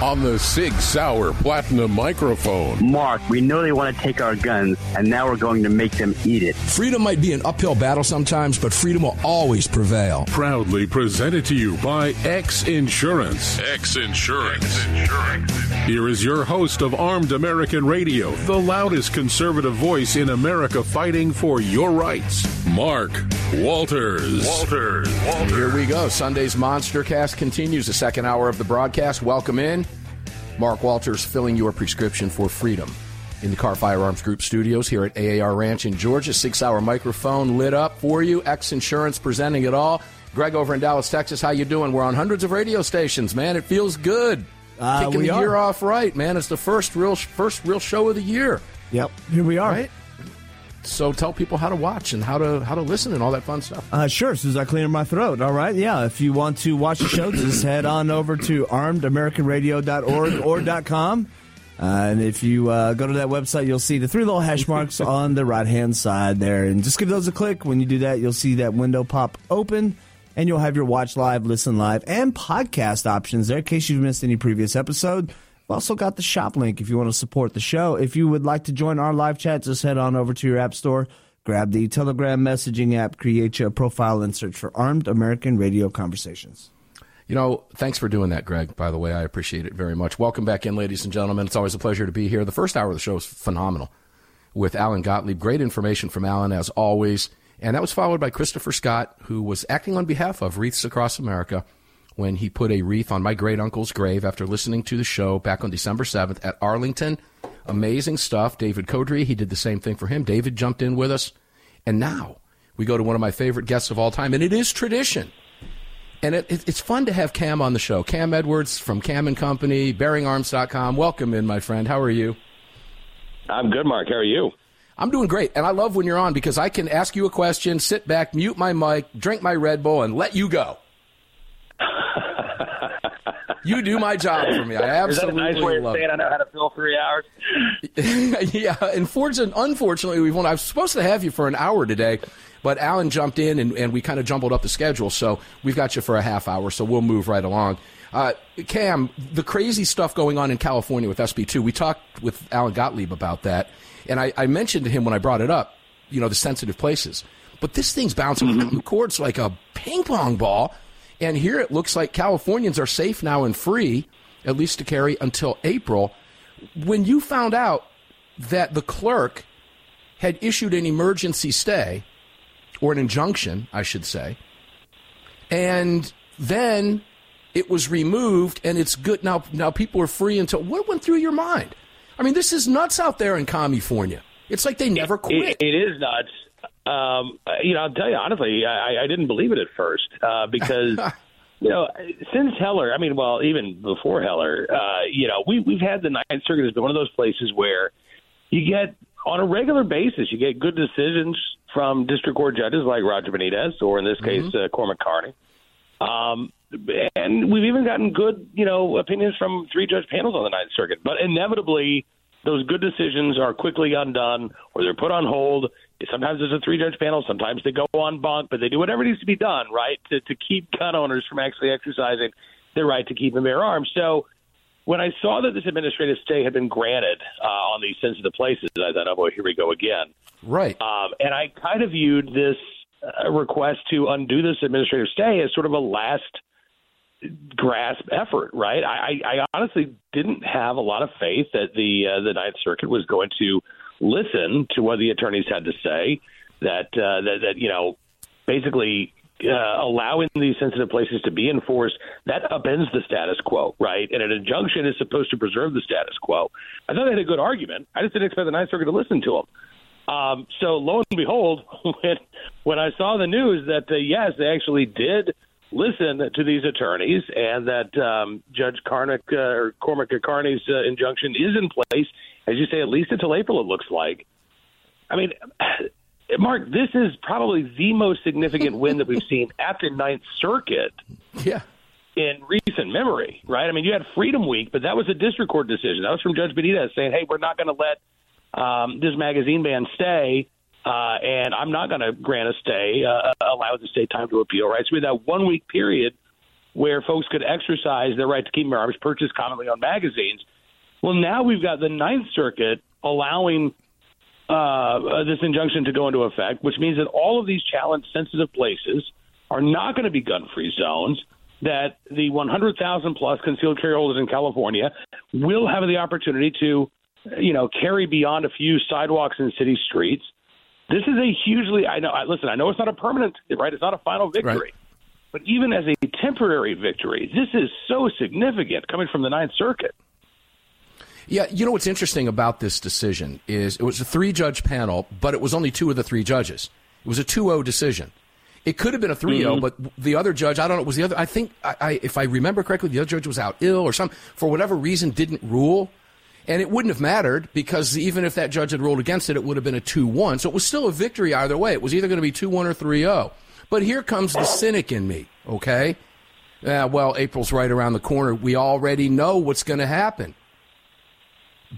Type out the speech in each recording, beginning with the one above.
on the Sig Sauer Platinum microphone. Mark, we know they want to take our guns, and now we're going to make them eat it. Freedom might be an uphill battle sometimes, but freedom will always prevail. Proudly presented to you by X Insurance. X Insurance. X Insurance. Here is your host of Armed American Radio, the loudest conservative voice in America fighting for your rights, Mark Walters. Walters. Walters. Here we go. Sunday's Monster Cast continues the second hour of the broadcast. Welcome in. Mark Walters filling your prescription for freedom in the Kahr Firearms Group studios here at AAR Ranch in Georgia. Sig Sauer microphone lit up for you. X Insurance presenting it all. Greg over in Dallas, Texas, how you doing? We're on hundreds of radio stations, man. It feels good. Uh, Kicking the are. year off right, man. It's the first real first real show of the year. Yep, here we are. Right? So tell people how to watch and how to how to listen and all that fun stuff. Uh, sure. As as I clear my throat. All right. Yeah. If you want to watch the show, just head on over to armedamericanradio.org or .com. Uh, and if you uh, go to that website, you'll see the three little hash marks on the right hand side there. And just give those a click. When you do that, you'll see that window pop open and you'll have your watch live, listen live, and podcast options there in case you've missed any previous episode. We've also got the shop link if you want to support the show. If you would like to join our live chat, just head on over to your app store, grab the Telegram messaging app, create your profile, and search for Armed American Radio Conversations. You know, thanks for doing that, Greg, by the way. I appreciate it very much. Welcome back in, ladies and gentlemen. It's always a pleasure to be here. The first hour of the show is phenomenal with Alan Gottlieb. Great information from Alan, as always. And that was followed by Christopher Scott, who was acting on behalf of Wreaths Across America when he put a wreath on my great uncle's grave after listening to the show back on December 7th at Arlington. Amazing stuff. David Codry, he did the same thing for him. David jumped in with us. And now we go to one of my favorite guests of all time, and it is tradition. And it, it, it's fun to have Cam on the show. Cam Edwards from Cam and Company, BearingArms.com. Welcome in, my friend. How are you? I'm good, Mark. How are you? I'm doing great. And I love when you're on because I can ask you a question, sit back, mute my mic, drink my Red Bull, and let you go. you do my job for me. I absolutely Is that a nice way of love saying I know how to fill three hours? yeah, and unfortunately, we've won. I was supposed to have you for an hour today, but Alan jumped in and, and we kind of jumbled up the schedule, so we've got you for a half hour. So we'll move right along. Uh, Cam, the crazy stuff going on in California with SB2. We talked with Alan Gottlieb about that, and I, I mentioned to him when I brought it up, you know, the sensitive places. But this thing's bouncing around the courts like a ping pong ball. And here it looks like Californians are safe now and free, at least to carry until April. When you found out that the clerk had issued an emergency stay, or an injunction, I should say, and then it was removed and it's good now now people are free until what went through your mind? I mean, this is nuts out there in California. It's like they never quit. It, it is nuts. Um, you know, I'll tell you honestly, I, I didn't believe it at first uh, because you know since Heller, I mean, well, even before Heller, uh, you know, we we've had the Ninth Circuit has been one of those places where you get on a regular basis, you get good decisions from district court judges like Roger Benitez, or in this Mm-hmm. case, uh, Cormac Carney. Um, and we've even gotten good, you know, opinions from three judge panels on the Ninth Circuit. But inevitably, those good decisions are quickly undone or they're put on hold. Sometimes there's a three judge panel, sometimes they go en banc, but they do whatever needs to be done, right, to, to keep gun owners from actually exercising their right to keep and bear arms. So when I saw that this administrative stay had been granted uh, on these sensitive places, I thought, oh boy, here we go again. Right. Um, and I kind of viewed this uh, request to undo this administrative stay as sort of a last grasp effort, right? I, I honestly didn't have a lot of faith that the uh, the Ninth Circuit was going to listen to what the attorneys had to say. That uh, that, that you know, basically uh, allowing these sensitive places to be enforced, that upends the status quo, right? And an injunction is supposed to preserve the status quo. I thought they had a good argument. I just didn't expect the Ninth Circuit to listen to them. Um, so lo and behold, when when I saw the news that uh, yes, they actually did listen to these attorneys, and that um, Judge Carnick uh, or Cormac Carney's uh, injunction is in place, as you say, at least until April. It looks like. I mean, Mark, this is probably the most significant win that we've seen at the Ninth Circuit Yeah. in recent memory, right? I mean, you had Freedom Week, but that was a district court decision. That was from Judge Benitez saying, "Hey, we're not going to let um, this magazine ban stay, uh, and I'm not going to grant a stay, uh, allow the state time to appeal." Right? So we had that one week period where folks could exercise their right to keep their arms purchased commonly on magazines. Well, now we've got the Ninth Circuit allowing uh, this injunction to go into effect, which means that all of these challenge sensitive places are not going to be gun free zones. That the 100,000 plus concealed carry holders in California will have the opportunity to, you know, carry beyond a few sidewalks and city streets. This is a hugely, I know, I, listen, I know it's not a permanent, right? It's not a final victory. Right. But even as a temporary victory, this is so significant coming from the Ninth Circuit. Yeah, you know what's interesting about this decision is it was a three judge panel, but it was only two of the three judges. It was a 2 0 decision. It could have been a 3 0, but the other judge, I don't know, was the other, I think, I, I, if I remember correctly, the other judge was out ill or some, for whatever reason, didn't rule. And it wouldn't have mattered because even if that judge had ruled against it, it would have been a 2 1. So it was still a victory either way. It was either going to be 2 1 or 3 0. But here comes the cynic in me, okay? Uh, well, April's right around the corner. We already know what's going to happen.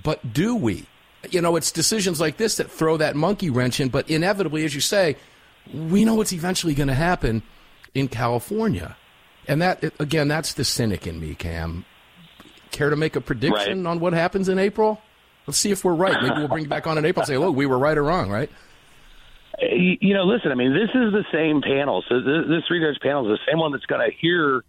But do we? You know, it's decisions like this that throw that monkey wrench in, but inevitably, as you say, we know what's eventually going to happen in California. And that, again, that's the cynic in me, Cam. Care to make a prediction Right. on what happens in April? Let's see if we're right. Maybe we'll bring you back on in April and say, look, we were right or wrong, right? You you know, listen. I mean, this is the same panel. So this, this three judge panel is the same one that's going to hear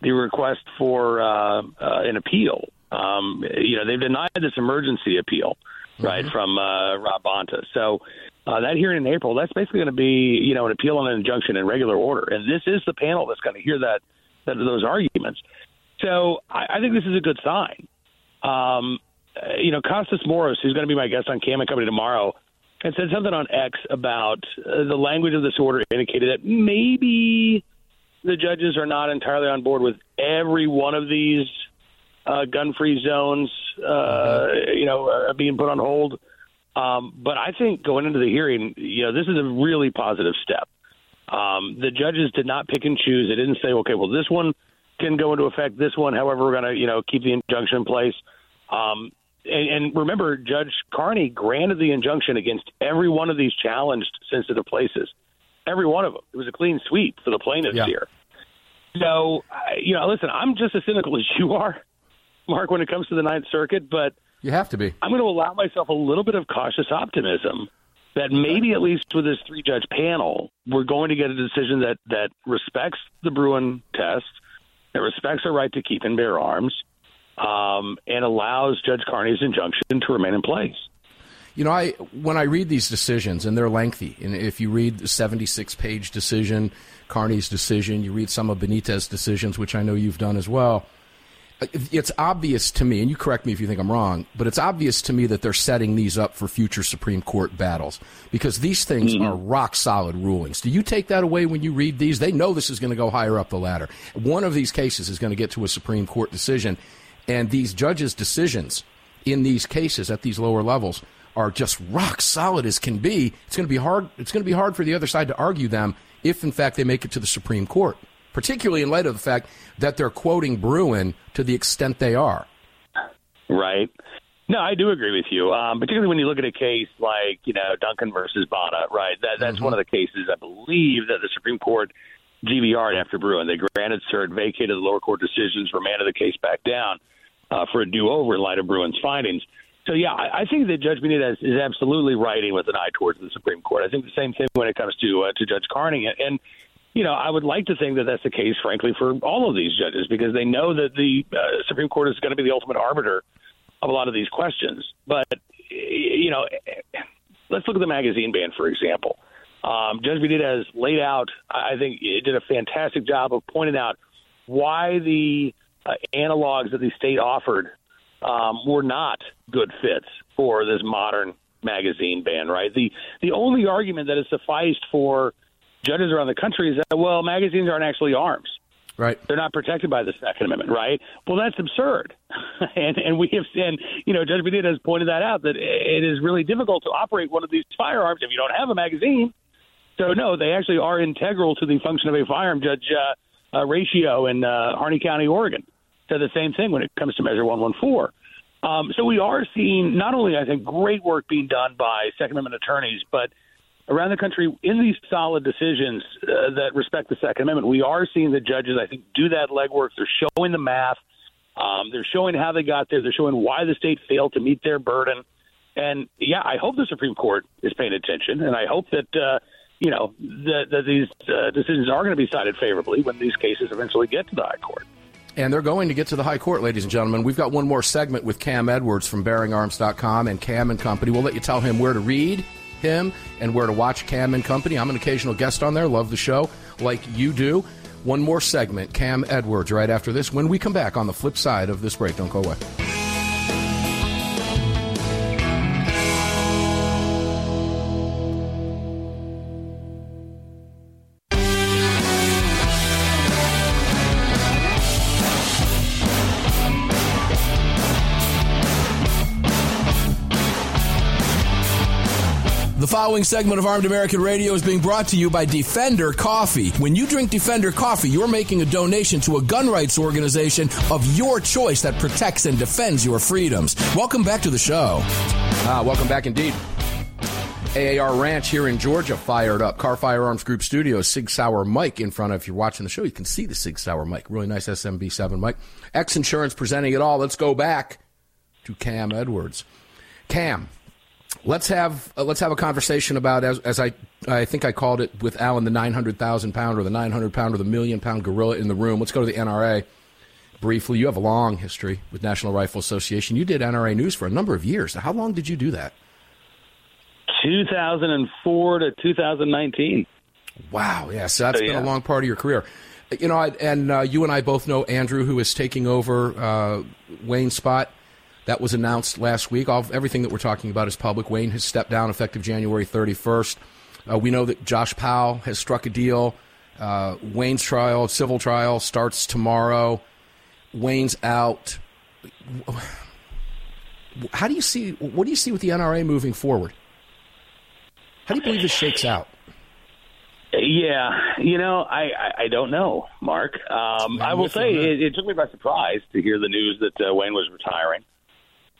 the request for uh, uh, an appeal. Um, you know, they've denied this emergency appeal, right, from uh, Rob Bonta. So uh, that hearing in April, that's basically going to be you know an appeal on an injunction in regular order, and this is the panel that's going to hear that, that those arguments. So I, I think this is a good sign. Um, uh, you know, Kostas Moros, who's going to be my guest on Cam and Company tomorrow, had said something on X about uh, the language of this order indicated that maybe the judges are not entirely on board with every one of these uh, gun-free zones, uh, you know, uh, being put on hold. Um, but I think going into the hearing, you know, this is a really positive step. Um, the judges did not pick and choose. They didn't say, okay, well, this one can go into effect. This one, however, we're going to, you know, keep the injunction in place. Um, and, and remember, Judge Carney granted the injunction against every one of these challenged sensitive places. Every one of them. It was a clean sweep for the plaintiffs Yeah. here. So, you know, listen, I'm just as cynical as you are, Mark, when it comes to the Ninth Circuit, but You have to be. I'm going to allow myself a little bit of cautious optimism that maybe at least with this three judge panel, we're going to get a decision that, that respects the Bruen test, that respects our right to keep and bear arms, um, and allows Judge Carney's injunction to remain in place. You know, I when I read these decisions, and they're lengthy, and if you read the 76 page decision, Carney's decision, you read some of Benitez's decisions, which I know you've done as well, it's obvious to me, and you correct me if you think I'm wrong, but it's obvious to me that they're setting these up for future Supreme Court battles because these things mm-hmm. are rock solid rulings. Do you take that away when you read these? They know this is going to go higher up the ladder. One of these cases is going to get to a Supreme Court decision, and these judges' decisions in these cases at these lower levels are just rock solid as can be. It's going to be hard. It's going to be hard for the other side to argue them if, in fact, they make it to the Supreme Court. Particularly in light of the fact that they're quoting Bruen to the extent they are. Right. No, I do agree with you. Um, particularly when you look at a case like you know Duncan versus Bonta, right? That that's one of the cases I believe that the Supreme Court GVR'd after Bruen. They granted cert, vacated the lower court decisions, remanded the case back down uh, for a do-over in light of Bruen's findings. So yeah, I, I think that Judge Benitez is absolutely writing with an eye towards the Supreme Court. I think the same thing when it comes to uh, to Judge Carney, and, and you know I would like to think that that's the case, frankly, for all of these judges because they know that the uh, Supreme Court is going to be the ultimate arbiter of a lot of these questions. But you know, let's look at the magazine ban, for example. Um, Judge Benitez laid out, I think, it did a fantastic job of pointing out why the uh, analogs that the state offered um, were not good fits for this modern magazine ban. Right. The the only argument that has sufficed for judges around the country is that well, magazines aren't actually arms. Right. They're not protected by the Second Amendment, right? Well, that's absurd. and and we have seen, you know, Judge Benitez pointed that out that it is really difficult to operate one of these firearms if you don't have a magazine. So no, they actually are integral to the function of a firearm. Judge uh, uh, Raschio in uh, Harney County, Oregon, said the same thing when it comes to Measure 114. Um, so we are seeing not only, I think, great work being done by Second Amendment attorneys, but around the country in these solid decisions uh, that respect the Second Amendment, we are seeing the judges, I think, do that legwork. They're showing the math. Um, they're showing how they got there. They're showing why the state failed to meet their burden. And yeah, I hope the Supreme Court is paying attention, and I hope that uh, you know that, that these uh, decisions are going to be cited favorably when these cases eventually get to the High Court. And they're going to get to the High Court, ladies and gentlemen. We've got one more segment with Cam Edwards from BearingArms.com and Cam and Company. We'll let you tell him where to read him and where to watch Cam and Company. I'm an occasional guest on there. Love the show like you do. One more segment, Cam Edwards, right after this. When we come back on the flip side of this break, don't go away. Following segment of Armed American Radio is being brought to you by Defender Coffee. When you drink Defender Coffee, you're making a donation to a gun rights organization of your choice that protects and defends your freedoms. Welcome back to the show. Ah, welcome back indeed. AAR Ranch here in Georgia fired up. Kahr Firearms Group Studios, Sig Sauer mic in front of. If you're watching the show, you can see the Sig Sauer mic. Really nice SMB7 mic. X Insurance presenting it all. Let's go back to Cam Edwards. Cam, let's have uh, let's have a conversation about as, as I I think I called it with Alan the 900,000 pound or the 900 pound or the million pound gorilla in the room. Let's go to the NRA briefly. You have a long history with National Rifle Association. You did NRA news for a number of years. How long did you do that? 2004 to 2019. Wow, yeah, so that's So, been a long part of your career. You know, I, and uh, you and I both know Andrew, who is taking over uh, Wayne's spot. That was announced last week. All everything that we're talking about is public. Wayne has stepped down effective January 31st. Uh, we know that Josh Powell has struck a deal. Uh, Wayne's trial, civil trial, starts tomorrow. Wayne's out. How do you see? What do you see with the NRA moving forward? How do you believe this shakes out? Yeah, you know, I, I, I don't know, Mark. Um, I will say you on that. it, it took me by surprise to hear the news that uh, Wayne was retiring.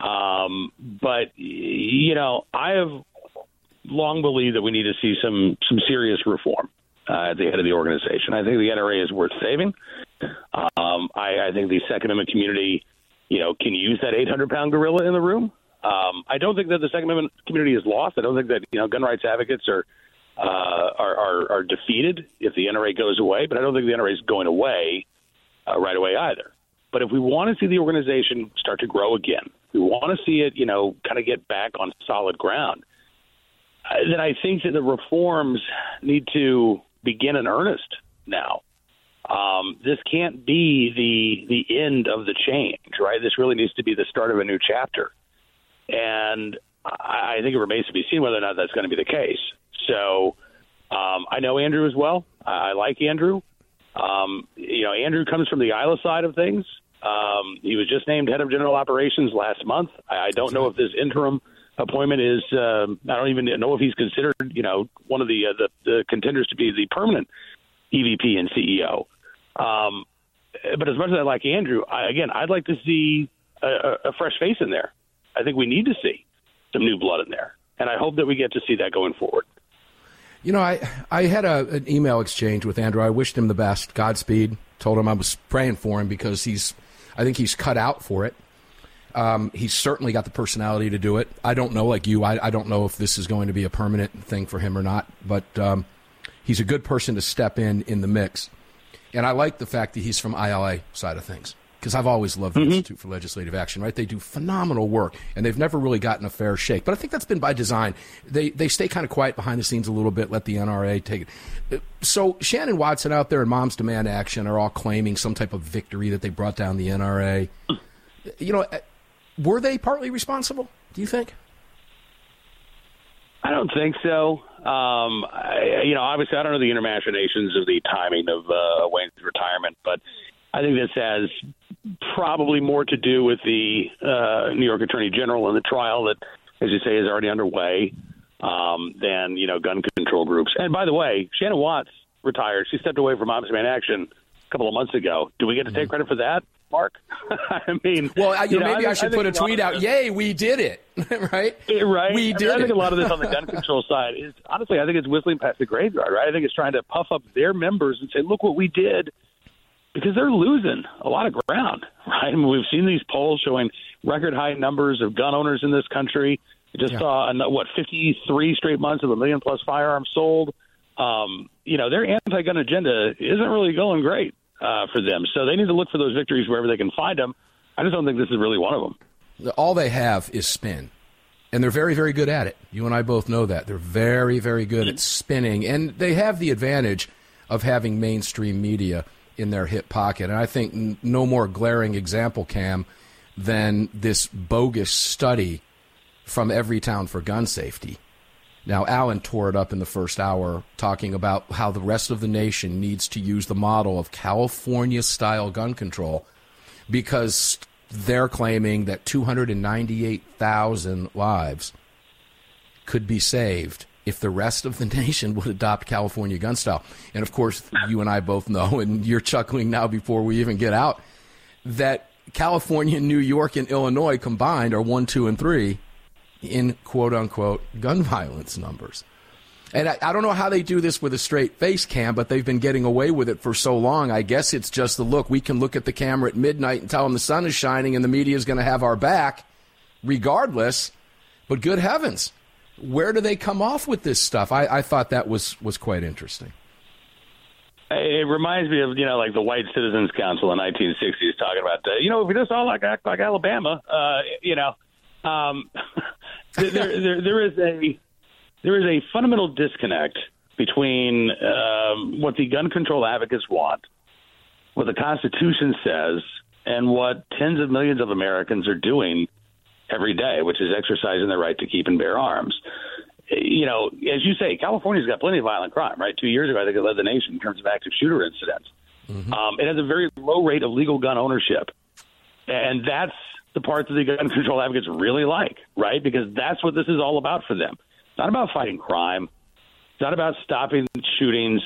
Um, but you know, I have long believed that we need to see some some serious reform uh, at the head of the organization. I think the NRA is worth saving. Um, I, I think the Second Amendment community, you know, can use that 800 pound gorilla in the room. Um, I don't think that the Second Amendment community is lost. I don't think that you know gun rights advocates are uh, are, are are defeated if the NRA goes away. But I don't think the NRA is going away uh, right away either. But if we want to see the organization start to grow again, we want to see it, you know, kind of get back on solid ground. Uh, then I think that the reforms need to begin in earnest now. Um, this can't be the the end of the change, right? This really needs to be the start of a new chapter, and I, I think it remains to be seen whether or not that's going to be the case. So um, I know Andrew as well. I, I like Andrew. Um, you know, Andrew comes from the ILA side of things. Um, he was just named head of general operations last month. I, I don't know if this interim appointment is. Um, I don't even know if he's considered, you know, one of the, uh, the the contenders to be the permanent EVP and CEO. Um, but as much as I like Andrew, I, again, I'd like to see a, a, fresh face in there. I think we need to see some new blood in there, and I hope that we get to see that going forward. You know, I I had a, an email exchange with Andrew. I wished him the best, Godspeed. Told him I was praying for him because he's, I think he's cut out for it. Um, he's certainly got the personality to do it. I don't know, like you, I, I don't know if this is going to be a permanent thing for him or not. But um, he's a good person to step in in the mix, and I like the fact that he's from ILA side of things. Because I've always loved the Institute for Legislative Action, right? They do phenomenal work, and they've never really gotten a fair shake. But I think that's been by design. They they stay kind of quiet behind the scenes a little bit, let the NRA take it. So Shannon Watson out there and Moms Demand Action are all claiming some type of victory that they brought down the NRA. You know, were they partly responsible? Do you think? I don't think so. Um, I, you know, obviously, I don't know the inner machinations of the timing of uh, Wayne's retirement, but I think this has probably more to do with the uh, New York Attorney General and the trial that, as you say, is already underway um, than you know gun control groups. And by the way, Shannon Watts retired. She stepped away from Moms Demand Action a couple of months ago. Do we get to take credit for that? Mark. I mean, Well, I, you know, maybe I, I- should I put a think a lot tweet out. this- Yay, we did it! right? Right. We I, mean, did I think a lot of this on the gun control side is honestly, I think it's whistling past the graveyard. Right. I think it's trying to puff up their members and say, "Look what we did," because they're losing a lot of ground. Right. I mean, we've seen these polls showing record high numbers of gun owners in this country. We just Yeah. saw what 53 straight months of a million plus firearms sold. Um, you know, their anti-gun agenda isn't really going great uh, for them. So they need to look for those victories wherever they can find them. I just don't think this is really one of them. all they have is spin. And they're very, very good at it. You and I both know that. They're very, very good at spinning. And they have the advantage of having mainstream media in their hip pocket. And I think n- no more glaring example, Cam, than this bogus study from Everytown for gun safety. Now, Alan tore it up in the first hour, talking about how the rest of the nation needs to use the model of California style gun control because they're claiming that 298,000 lives could be saved if the rest of the nation would adopt California gun style. And of course, you and I both know, and you're chuckling now before we even get out, that California, New York, and Illinois combined are one, two, and three in quote unquote gun violence numbers. And I, I don't know how they do this with a straight face cam, but they've been getting away with it for so long. I guess it's just the look. We can look at the camera at midnight and tell them the sun is shining and the media is going to have our back regardless. But good heavens, where do they come off with this stuff? I, I thought that was, was quite interesting. It reminds me of you know like the White Citizens Council in 1960s talking about uh, you know if we just all like act like Alabama, uh, you know, um, there, there there is a there is a fundamental disconnect between um, what the gun control advocates want, what the Constitution says, and what tens of millions of Americans are doing every day, which is exercising their right to keep and bear arms. You know, as you say, California's got plenty of violent crime, right? Two years ago, I think it led the nation in terms of active shooter incidents. Um, it has a very low rate of legal gun ownership. And that's the part that the gun control advocates really like, right? Because that's what this is all about for them. It's not about fighting crime. It's not about stopping shootings.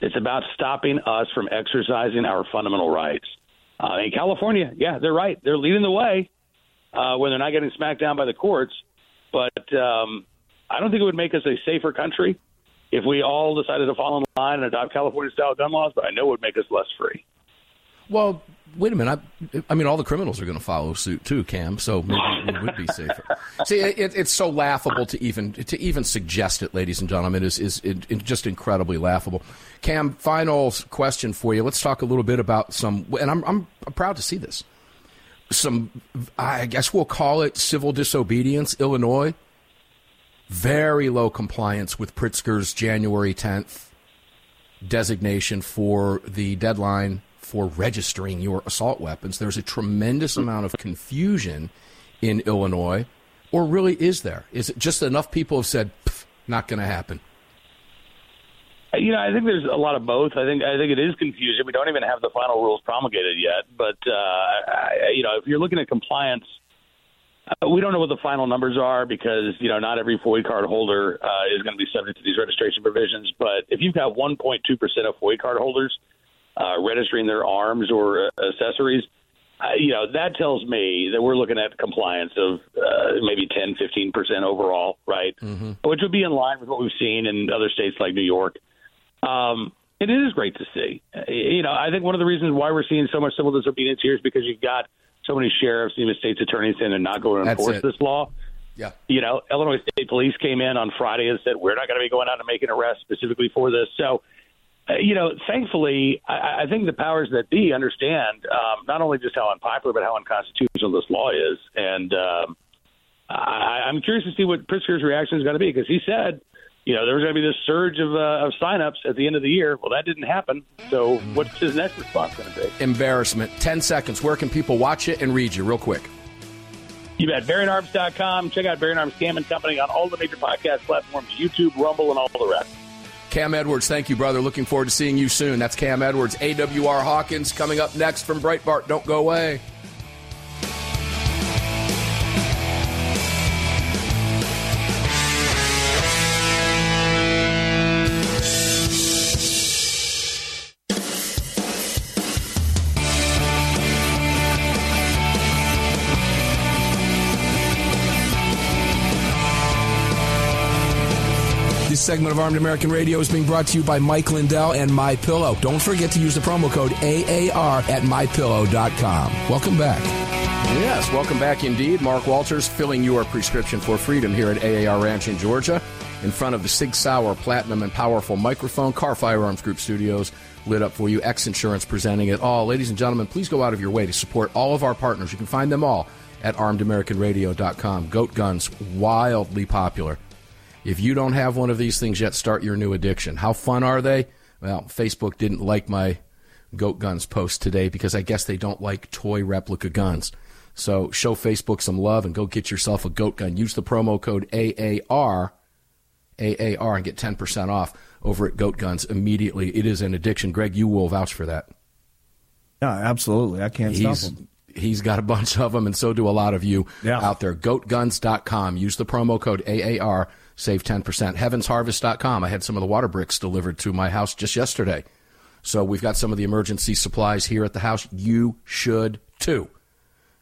It's about stopping us from exercising our fundamental rights. Uh, in California, yeah, they're right. They're leading the way uh, when they're not getting smacked down by the courts. But um, I don't think it would make us a safer country if we all decided to fall in line and adopt California style gun laws, but I know it would make us less free. Well, wait a minute. I, I mean, all the criminals are going to follow suit too, Cam. So maybe it would be safer. See, it, it's so laughable to even to even suggest it, ladies and gentlemen, is is it, it just incredibly laughable. Cam, final question for you. Let's talk a little bit about some, and I'm I'm proud to see this. Some, I guess we'll call it civil disobedience. Illinois, very low compliance with Pritzker's January 10th designation for the deadline for registering your assault weapons. There's a tremendous amount of confusion in Illinois, or really is there? Is it just enough people have said, not going to happen? You know, I think there's a lot of both. I think I think it is confusing. We don't even have the final rules promulgated yet. But uh, I, you know, if you're looking at compliance, uh, we don't know what the final numbers are because you know not every FOID card holder uh, is going to be subject to these registration provisions. But if you've got 1.2 percent of FOID card holders uh, registering their arms or uh, accessories, uh, you know that tells me that we're looking at compliance of uh, maybe 10, 15 percent overall, right? Which would be in line with what we've seen in other states like New York. Um, it is great to see. Uh, You know, I think one of the reasons why we're seeing so much civil disobedience here is because you've got so many sheriffs, even state's attorneys in and not going to enforce this law. Yeah. You know, Illinois State Police came in on Friday and said we're not going to be going out and making arrests specifically for this. So uh, you know, thankfully, I, I think the powers that be understand um, not only just how unpopular, but how unconstitutional this law is. And um, I, I'm curious to see what Pritzker's reaction is going to be because he said, you know, there was going to be this surge of, uh, of signups at the end of the year. Well, that didn't happen. So, what's his next response going to be? Embarrassment. 10 seconds. Where can people watch it and read you, real quick? You bet. BearingArms.com. Check out Bearing Arms Cam and Company on all the major podcast platforms YouTube, Rumble, and all the rest. Cam Edwards, thank you, brother. Looking forward to seeing you soon. That's Cam Edwards. AWR Hawkins coming up next from Breitbart. Don't go away. Segment of Armed American Radio is being brought to you by Mike Lindell and My Pillow. Don't forget to use the promo code AAR at mypillow.com. Welcome back. Yes, welcome back indeed. Mark Walters filling your prescription for freedom here at AAR Ranch in Georgia in front of the Sig Sauer Platinum and Powerful Microphone, Kahr Firearms Group Studios, lit up for you. X Insurance presenting it all. Ladies and gentlemen, please go out of your way to support all of our partners. You can find them all at armedamericanradio.com. Goat guns, wildly popular. If you don't have one of these things yet, start your new addiction. How fun are they? Well, Facebook didn't like my Goat Guns post today because I guess they don't like toy replica guns. So show Facebook some love and go get yourself a goat gun. Use the promo code AAR, AAR, and get 10% off over at Goat Guns immediately. It is an addiction. Greg, you will vouch for that. Yeah, absolutely. I can't He's, stop him. he's got a bunch of them, and so do a lot of you Yeah. out there. GoatGuns.com. Use the promo code AAR. Save 10%. HeavensHarvest.com. I had some of the water bricks delivered to my house just yesterday. So we've got some of the emergency supplies here at the house. You should too.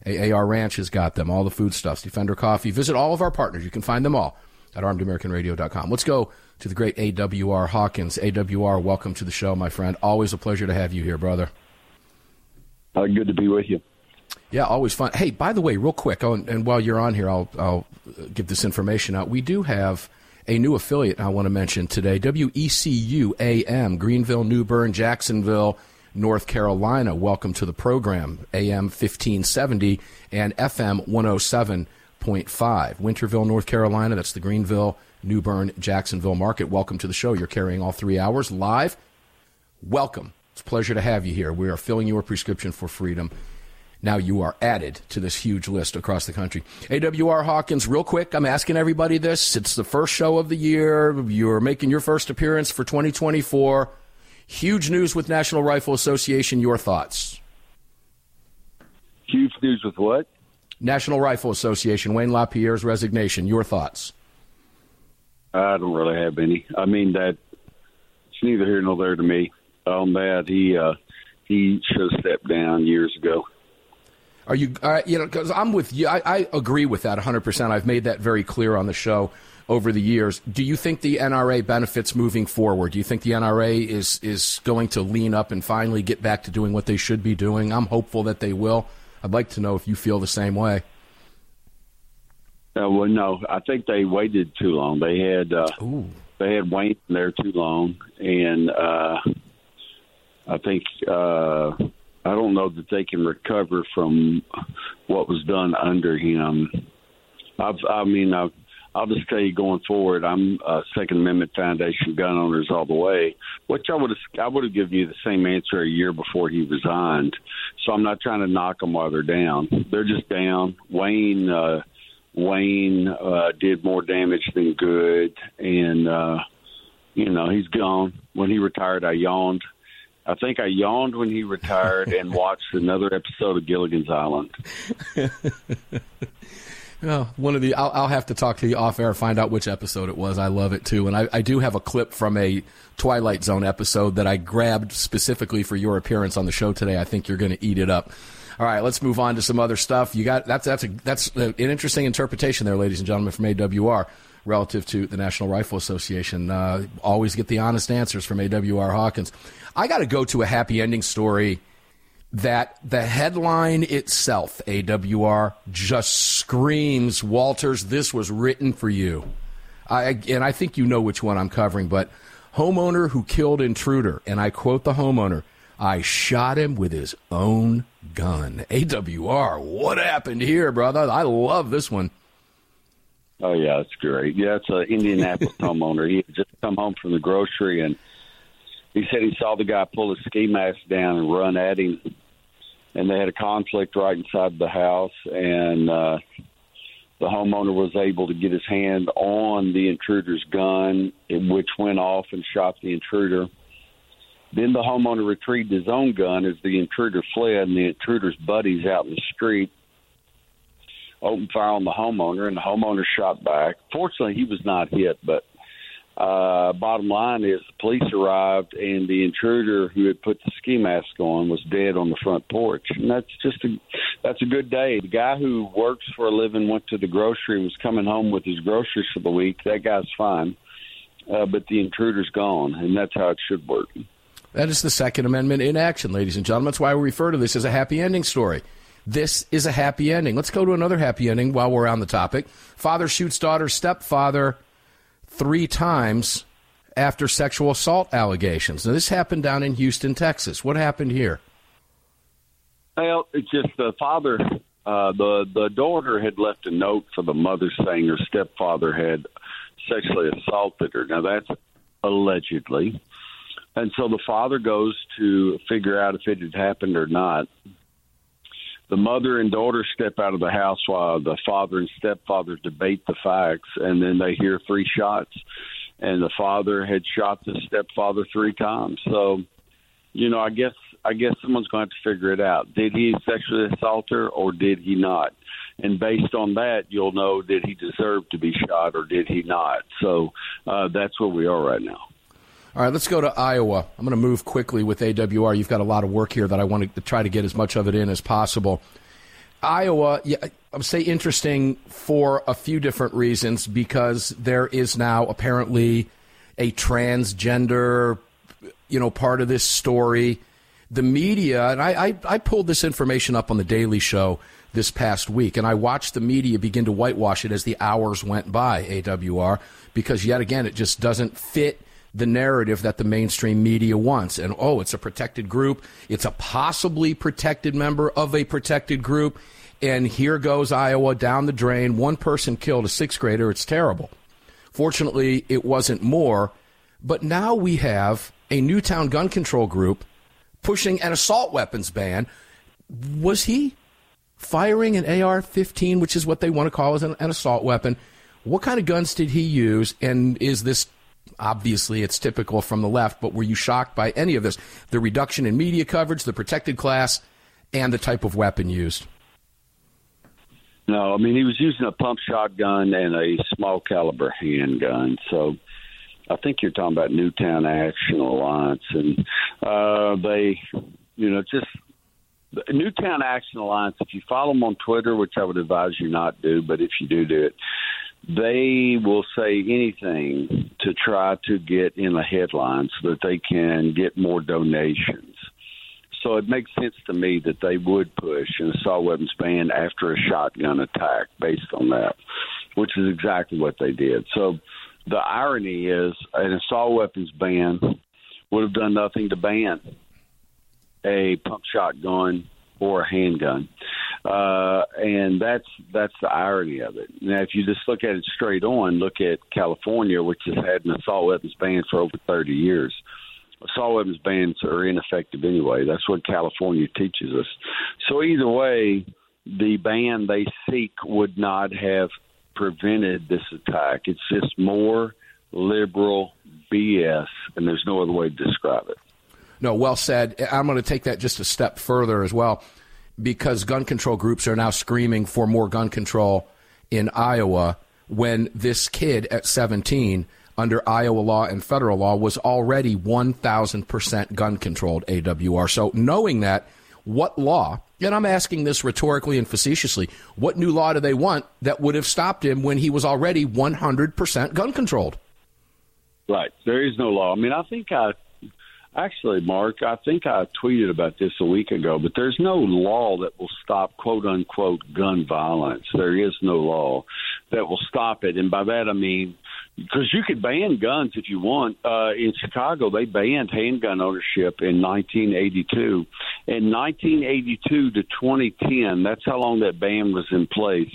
AAR Ranch has got them, all the foodstuffs, Defender Coffee. Visit all of our partners. You can find them all at armedamericanradio.com. Let's go to the great AWR Hawkins. AWR, welcome to the show, my friend. Always a pleasure to have you here, brother. Uh, good to be with you. Yeah, always fun. Hey, by the way, real quick, oh, and, and while you're on here, I'll, I'll uh, give this information out. We do have a new affiliate I want to mention today WECU AM, Greenville, New Bern, Jacksonville, North Carolina. Welcome to the program, AM 1570 and FM 107.5. Winterville, North Carolina, that's the Greenville, New Bern, Jacksonville market. Welcome to the show. You're carrying all three hours live. Welcome. It's a pleasure to have you here. We are filling your prescription for freedom. Now you are added to this huge list across the country. AWR Hawkins, real quick, I'm asking everybody this. It's the first show of the year. You're making your first appearance for 2024. Huge news with National Rifle Association. Your thoughts? Huge news with what? National Rifle Association, Wayne LaPierre's resignation. Your thoughts? I don't really have any. I mean that it's neither here nor there to me. On that, he uh, he should have stepped down years ago. Are you, uh, you know, because I'm with you. I, I agree with that 100%. I've made that very clear on the show over the years. Do you think the NRA benefits moving forward? Do you think the NRA is, is going to lean up and finally get back to doing what they should be doing? I'm hopeful that they will. I'd like to know if you feel the same way. Uh, well, no, I think they waited too long. They had uh, they had Wayne there too long, and uh, I think uh, I don't know that they can recover from what was done under him. I've, I mean, I've, I'll just tell you going forward, I'm a Second Amendment Foundation gun owners all the way. Which I would have, I would have given you the same answer a year before he resigned. So I'm not trying to knock them while they're down. They're just down. Wayne. Uh, Wayne uh, did more damage than good, and uh, you know he's gone. When he retired, I yawned. I think I yawned when he retired and watched another episode of Gilligan's Island. Oh, one of the I'll, I'll have to talk to you off air, find out which episode it was. I love it too, and I, I do have a clip from a Twilight Zone episode that I grabbed specifically for your appearance on the show today. I think you're going to eat it up. All right, let's move on to some other stuff. You got that's that's a that's an interesting interpretation there, ladies and gentlemen, from AWR relative to the National Rifle Association. Uh, always get the honest answers from AWR Hawkins. I got to go to a happy ending story that the headline itself, AWR, just screams, Walters, this was written for you. I, and I think you know which one I'm covering, but Homeowner who killed intruder. And I quote the homeowner I shot him with his own gun. AWR, what happened here, brother? I love this one. Oh yeah, it's great. Yeah, it's an Indianapolis homeowner. He had just come home from the grocery and he said he saw the guy pull his ski mask down and run at him, and they had a conflict right inside the house, and uh, the homeowner was able to get his hand on the intruder's gun, which went off and shot the intruder. Then the homeowner retrieved his own gun as the intruder fled, and the intruder's buddies out in the street opened fire on the homeowner, and the homeowner shot back. Fortunately, he was not hit, but uh, bottom line is the police arrived, and the intruder who had put the ski mask on was dead on the front porch, and that's just a that's a good day. The guy who works for a living went to the grocery, and was coming home with his groceries for the week. That guy's fine, uh, but the intruder's gone, and that's how it should work. That is the Second Amendment in action, ladies and gentlemen. That's why we refer to this as a happy ending story. This is a happy ending. Let's go to another happy ending while we're on the topic. Father shoots daughter, stepfather three times after sexual assault allegations. Now, this happened down in Houston, Texas. What happened here? Well, it's just the father, uh, the the daughter had left a note for the mother saying her stepfather had sexually assaulted her. Now that's allegedly, and so the father goes to figure out if it had happened or not. The mother and daughter step out of the house while the father and stepfather debate the facts, and then they hear three shots. And the father had shot the stepfather three times. So, you know, I guess I guess someone's going to have to figure it out. Did he sexually assault her, or did he not? And based on that, you'll know did he deserve to be shot, or did he not? So uh, that's where we are right now. All right, let's go to Iowa. I'm going to move quickly with AWR. You've got a lot of work here that I want to try to get as much of it in as possible. Iowa, yeah, I would say interesting for a few different reasons because there is now apparently a transgender, you know, part of this story. The media, and I, I, I pulled this information up on the Daily Show this past week, and I watched the media begin to whitewash it as the hours went by, AWR, because yet again, it just doesn't fit the narrative that the mainstream media wants. And oh, it's a protected group. It's a possibly protected member of a protected group. And here goes Iowa down the drain. One person killed a sixth grader. It's terrible. Fortunately, it wasn't more. But now we have a Newtown gun control group pushing an assault weapons ban. Was he firing an AR 15, which is what they want to call as an, an assault weapon? What kind of guns did he use? And is this obviously it's typical from the left, but were you shocked by any of this? The reduction in media coverage, the protected class, and the type of weapon used? No, I mean he was using a pump shotgun and a small caliber handgun. So I think you're talking about Newtown Action Alliance, and uh, they, you know, just Newtown Action Alliance. If you follow them on Twitter, which I would advise you not to do, but if you do do it, they will say anything to try to get in the headlines so that they can get more donations. So it makes sense to me that they would push an assault weapons ban after a shotgun attack based on that, which is exactly what they did. So the irony is an assault weapons ban would have done nothing to ban a pump shotgun or a handgun. Uh, and that's that's the irony of it. Now, if you just look at it straight on, look at California, which has had an assault weapons ban for over 30 years. Assault weapons bans are ineffective anyway. That's what California teaches us. So either way, the ban they seek would not have prevented this attack. It's just more liberal BS, and there's no other way to describe it. No, well said. I'm going to take that just a step further as well because gun control groups are now screaming for more gun control in Iowa when this kid at 17 under Iowa law and federal law was already 1000% gun controlled AWR. So knowing that, what law, and I'm asking this rhetorically and facetiously, what new law do they want that would have stopped him when he was already 100% gun controlled? Right. There is no law. I mean, I think I Actually, Mark, I think I tweeted about this a week ago, but there's no law that will stop quote unquote gun violence. There is no law that will stop it. And by that I mean because you could ban guns if you want. Uh, in Chicago, they banned handgun ownership in 1982. In 1982 to 2010, that's how long that ban was in place.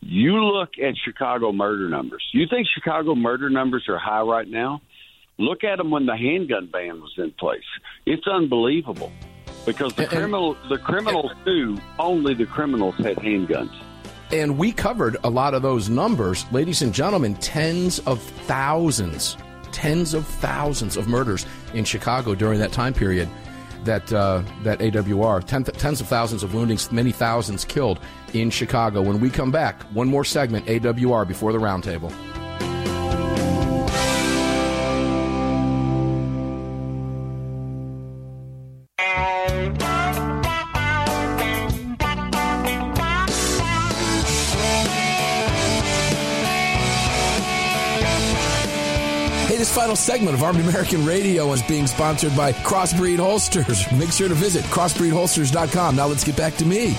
You look at Chicago murder numbers. You think Chicago murder numbers are high right now? Look at them when the handgun ban was in place. It's unbelievable because the And- and- criminal the criminals too. Only the criminals had handguns. And we covered a lot of those numbers. Ladies and gentlemen, tens of thousands, tens of thousands of murders in Chicago during that time period that, uh, that AWR, ten, tens of thousands of woundings, many thousands killed in Chicago. When we come back, one more segment, AWR, before the roundtable. Final segment of Armed American Radio is being sponsored by Crossbreed Holsters. Make sure to visit crossbreedholsters.com. Now let's get back to me.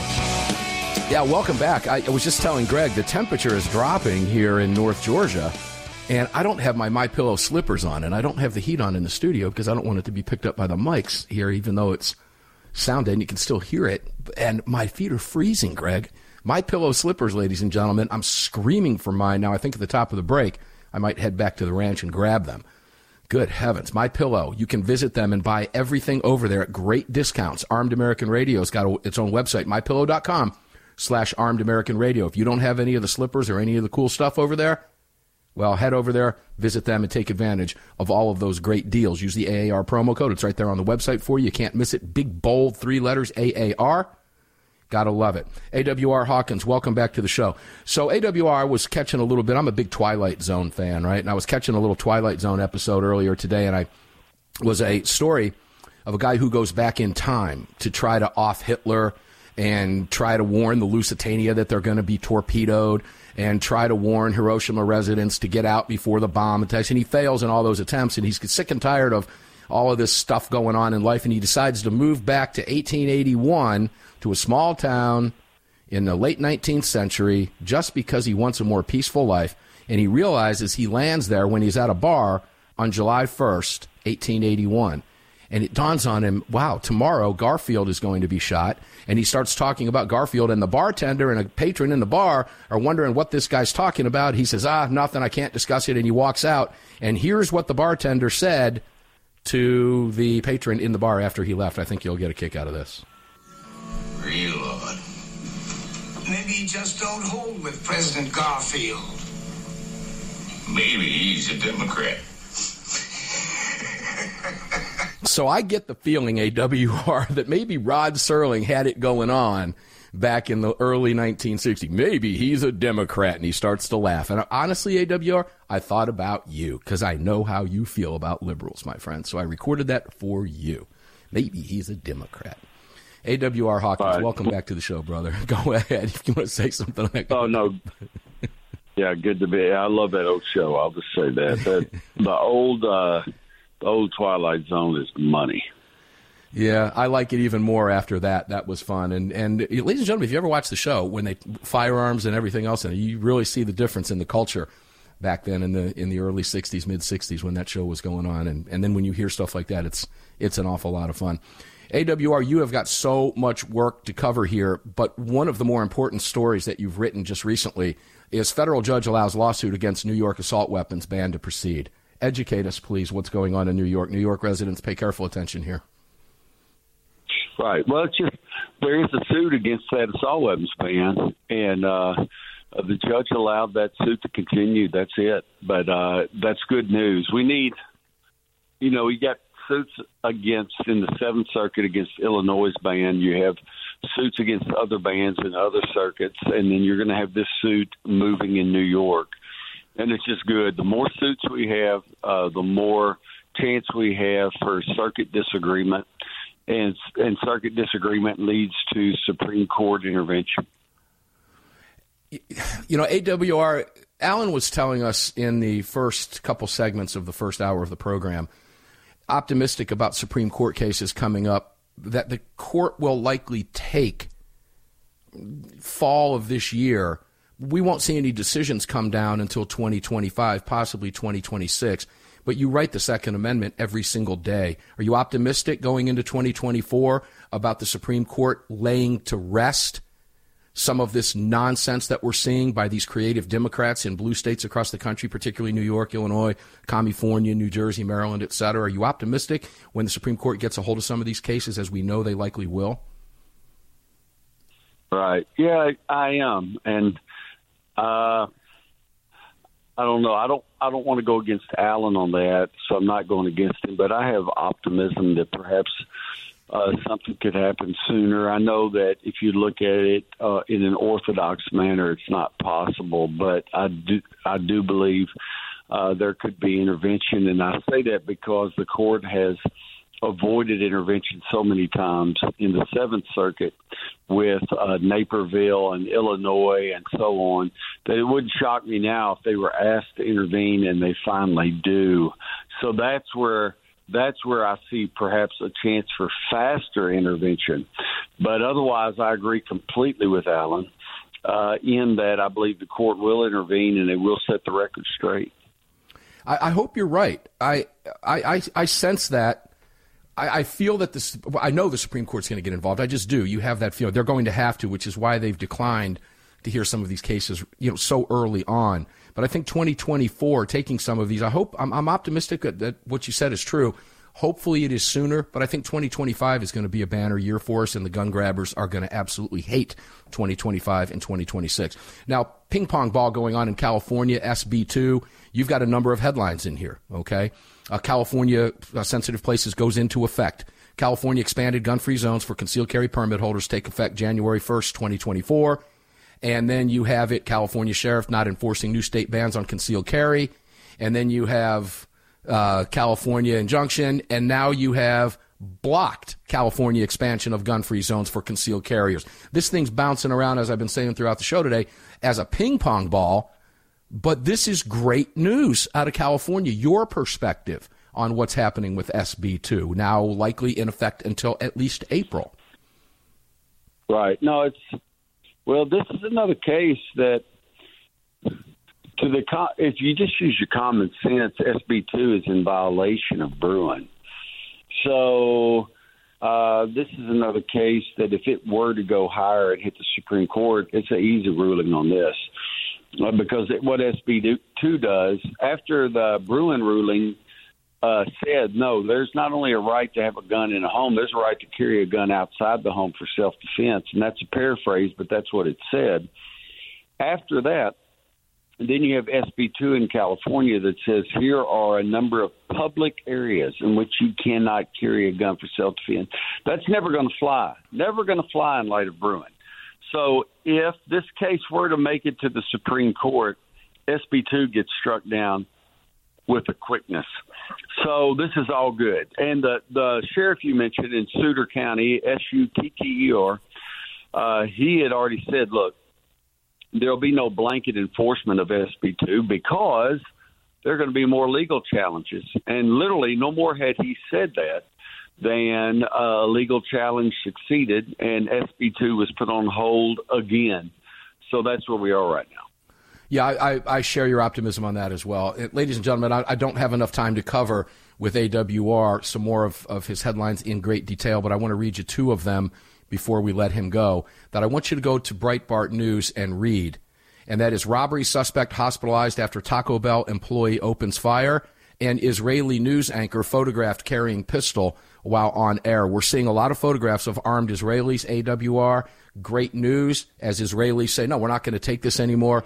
Yeah, welcome back. I, I was just telling Greg the temperature is dropping here in North Georgia, and I don't have my My Pillow slippers on, and I don't have the heat on in the studio because I don't want it to be picked up by the mics here, even though it's sounded and you can still hear it. And my feet are freezing, Greg. My Pillow slippers, ladies and gentlemen. I'm screaming for mine now. I think at the top of the break, I might head back to the ranch and grab them. Good heavens, My Pillow. You can visit them and buy everything over there at great discounts. Armed American Radio's got a, its own website, mypillow.com slash armed American radio. If you don't have any of the slippers or any of the cool stuff over there, well, head over there, visit them, and take advantage of all of those great deals. Use the AAR promo code. It's right there on the website for you. You can't miss it. Big, bold, three letters, AAR. Gotta love it. AWR Hawkins, welcome back to the show. So AWR was catching a little bit. I'm a big Twilight Zone fan, right? And I was catching a little Twilight Zone episode earlier today, and I was a story of a guy who goes back in time to try to off Hitler and try to warn the Lusitania that they're going to be torpedoed and try to warn Hiroshima residents to get out before the bomb attacks. And he fails in all those attempts, and he's sick and tired of all of this stuff going on in life, and he decides to move back to 1881 to a small town in the late 19th century just because he wants a more peaceful life. And he realizes he lands there when he's at a bar on July 1st, 1881. And it dawns on him, wow, tomorrow Garfield is going to be shot. And he starts talking about Garfield, and the bartender and a patron in the bar are wondering what this guy's talking about. He says, ah, nothing, I can't discuss it. And he walks out. And here's what the bartender said to the patron in the bar after he left. I think you'll get a kick out of this. Real odd. Maybe he just don't hold with President Garfield. Maybe he's a Democrat. So I get the feeling, AWR, that maybe Rod Serling had it going on back in the early 1960s. Maybe he's a Democrat, and he starts to laugh. And honestly, AWR, I thought about you because I know how you feel about liberals, my friend. So I recorded that for you. Maybe he's a Democrat. AWR Hawkins, right. welcome back to the show, brother. Go ahead if you want to say something. Like Oh no. Yeah, good to be. I love that old show. I'll just say that. that the old, uh, the old Twilight Zone is money. Yeah, I like it even more after that. That was fun. And and uh, ladies and gentlemen, if you ever watch the show when they firearms and everything else, and you really see the difference in the culture back then in the in the early '60s, mid '60s when that show was going on. And and then when you hear stuff like that, it's it's an awful lot of fun. AWR, you have got so much work to cover here, but one of the more important stories that you've written just recently is federal judge allows lawsuit against New York assault weapons ban to proceed. Educate us, please. What's going on in New York? New York residents, pay careful attention here. Right. Well, it's just there is a suit against that assault weapons ban, and uh, the judge allowed that suit to continue. That's it. But uh, that's good news. We need, you know, we got suits against in the Seventh Circuit against Illinois' ban. You have suits against other bans in other circuits, and then you're going to have this suit moving in New York. And it's just good. The more suits we have, uh, the more chance we have for circuit disagreement, and and circuit disagreement leads to Supreme Court intervention. you know, AWR, Alan was telling us in the first couple segments of the first hour of the program, optimistic about Supreme Court cases coming up, that the court will likely take fall of this year we won't see any decisions come down until 2025, possibly 2026. But you write the Second Amendment every single day. Are you optimistic going into 2024 about the Supreme Court laying to rest some of this nonsense that we're seeing by these creative Democrats in blue states across the country, particularly New York, Illinois, California, New Jersey, Maryland, et cetera? Are you optimistic when the Supreme Court gets a hold of some of these cases, as we know they likely will? Right. Yeah, I am, and uh, I don't know. I don't. I don't want to go against Alan on that, so I'm not going against him. But I have optimism that perhaps uh, something could happen sooner. I know that if you look at it uh, in an orthodox manner, it's not possible. But I do. I do believe uh, there could be intervention, and I say that because the court has avoided intervention so many times in the Seventh Circuit with uh, Naperville and Illinois and so on that it wouldn't shock me now if they were asked to intervene and they finally do. So that's where that's where I see perhaps a chance for faster intervention. But otherwise, I agree completely with Alan uh, in that I believe the court will intervene and it will set the record straight. I, I hope you're right. I, I, I, I sense that I, I feel that this. I know the Supreme Court's going to get involved. I just do. You have that feeling. They're going to have to, which is why they've declined to hear some of these cases, you know, so early on. But I think 2024, taking some of these, I hope I'm, I'm optimistic that, that what you said is true. Hopefully it is sooner, but I think 2025 is going to be a banner year for us, and the gun grabbers are going to absolutely hate 2025 and 2026. Now, ping pong ball going on in California, SB2. You've got a number of headlines in here, okay? Uh, California uh, sensitive places goes into effect. California expanded gun free zones for concealed carry permit holders take effect January 1st, 2024. And then you have it California Sheriff not enforcing new state bans on concealed carry. And then you have uh, California injunction, and now you have blocked California expansion of gun free zones for concealed carriers. This thing's bouncing around, as I've been saying throughout the show today, as a ping pong ball. But this is great news out of California. Your perspective on what's happening with SB2, now likely in effect until at least April. Right. No, it's, well, this is another case that to the if you just use your common sense, SB two is in violation of Bruen. So uh, this is another case that if it were to go higher and hit the Supreme Court, it's an easy ruling on this. Uh, because it, what SB two does after the Bruen ruling uh, said no, there's not only a right to have a gun in a home, there's a right to carry a gun outside the home for self defense, and that's a paraphrase, but that's what it said. After that, then you have SB2 in California that says here are a number of public areas in which you cannot carry a gun for self defense. That's never going to fly. Never going to fly in light of Bruen. So if this case were to make it to the Supreme Court, SB2 gets struck down with a quickness. So this is all good. And the the sheriff you mentioned in Sutter County, S U T T E R, uh, he had already said, look, there'll be no blanket enforcement of SB2 because there are going to be more legal challenges. And literally, no more had he said that than a legal challenge succeeded, and SB2 was put on hold again. So that's where we are right now. Yeah, I, I, share your optimism on that as well. Ladies and gentlemen, I, I, don't have enough time to cover with AWR some more of, of his headlines in great detail, but I want to read you two of them before we let him go that I want you to go to Breitbart News and read. And that is robbery suspect hospitalized after Taco Bell employee opens fire and Israeli news anchor photographed carrying pistol while on air. We're seeing a lot of photographs of armed Israelis, AWR. Great news as Israelis say, no, we're not going to take this anymore.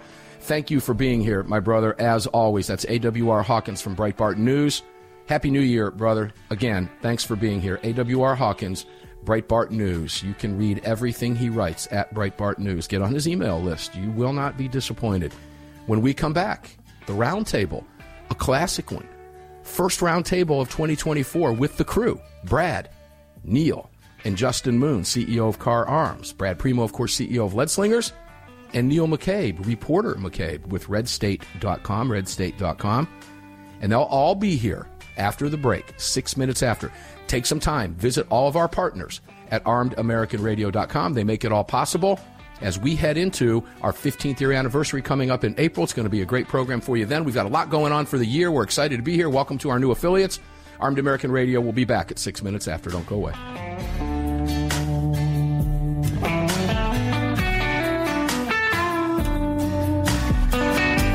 Thank you for being here, my brother, as always. That's AWR Hawkins from Breitbart News. Happy New Year, brother. Again, thanks for being here. AWR Hawkins Breitbart News. You can read everything he writes at Breitbart News. Get on his email list. You will not be disappointed. When we come back, the roundtable, a classic one. First roundtable of 2024 with the crew Brad, Neil, and Justin Moon, CEO of Kahr Arms. Brad Primo, of course, CEO of Lead Slingers and Neil McCabe, reporter McCabe with redstate.com, redstate.com. And they'll all be here after the break, six minutes after. Take some time, visit all of our partners at armedamericanradio.com. They make it all possible. As we head into our 15th year anniversary coming up in April, it's going to be a great program for you then. We've got a lot going on for the year. We're excited to be here. Welcome to our new affiliates. Armed American Radio will be back at six minutes after. Don't go away.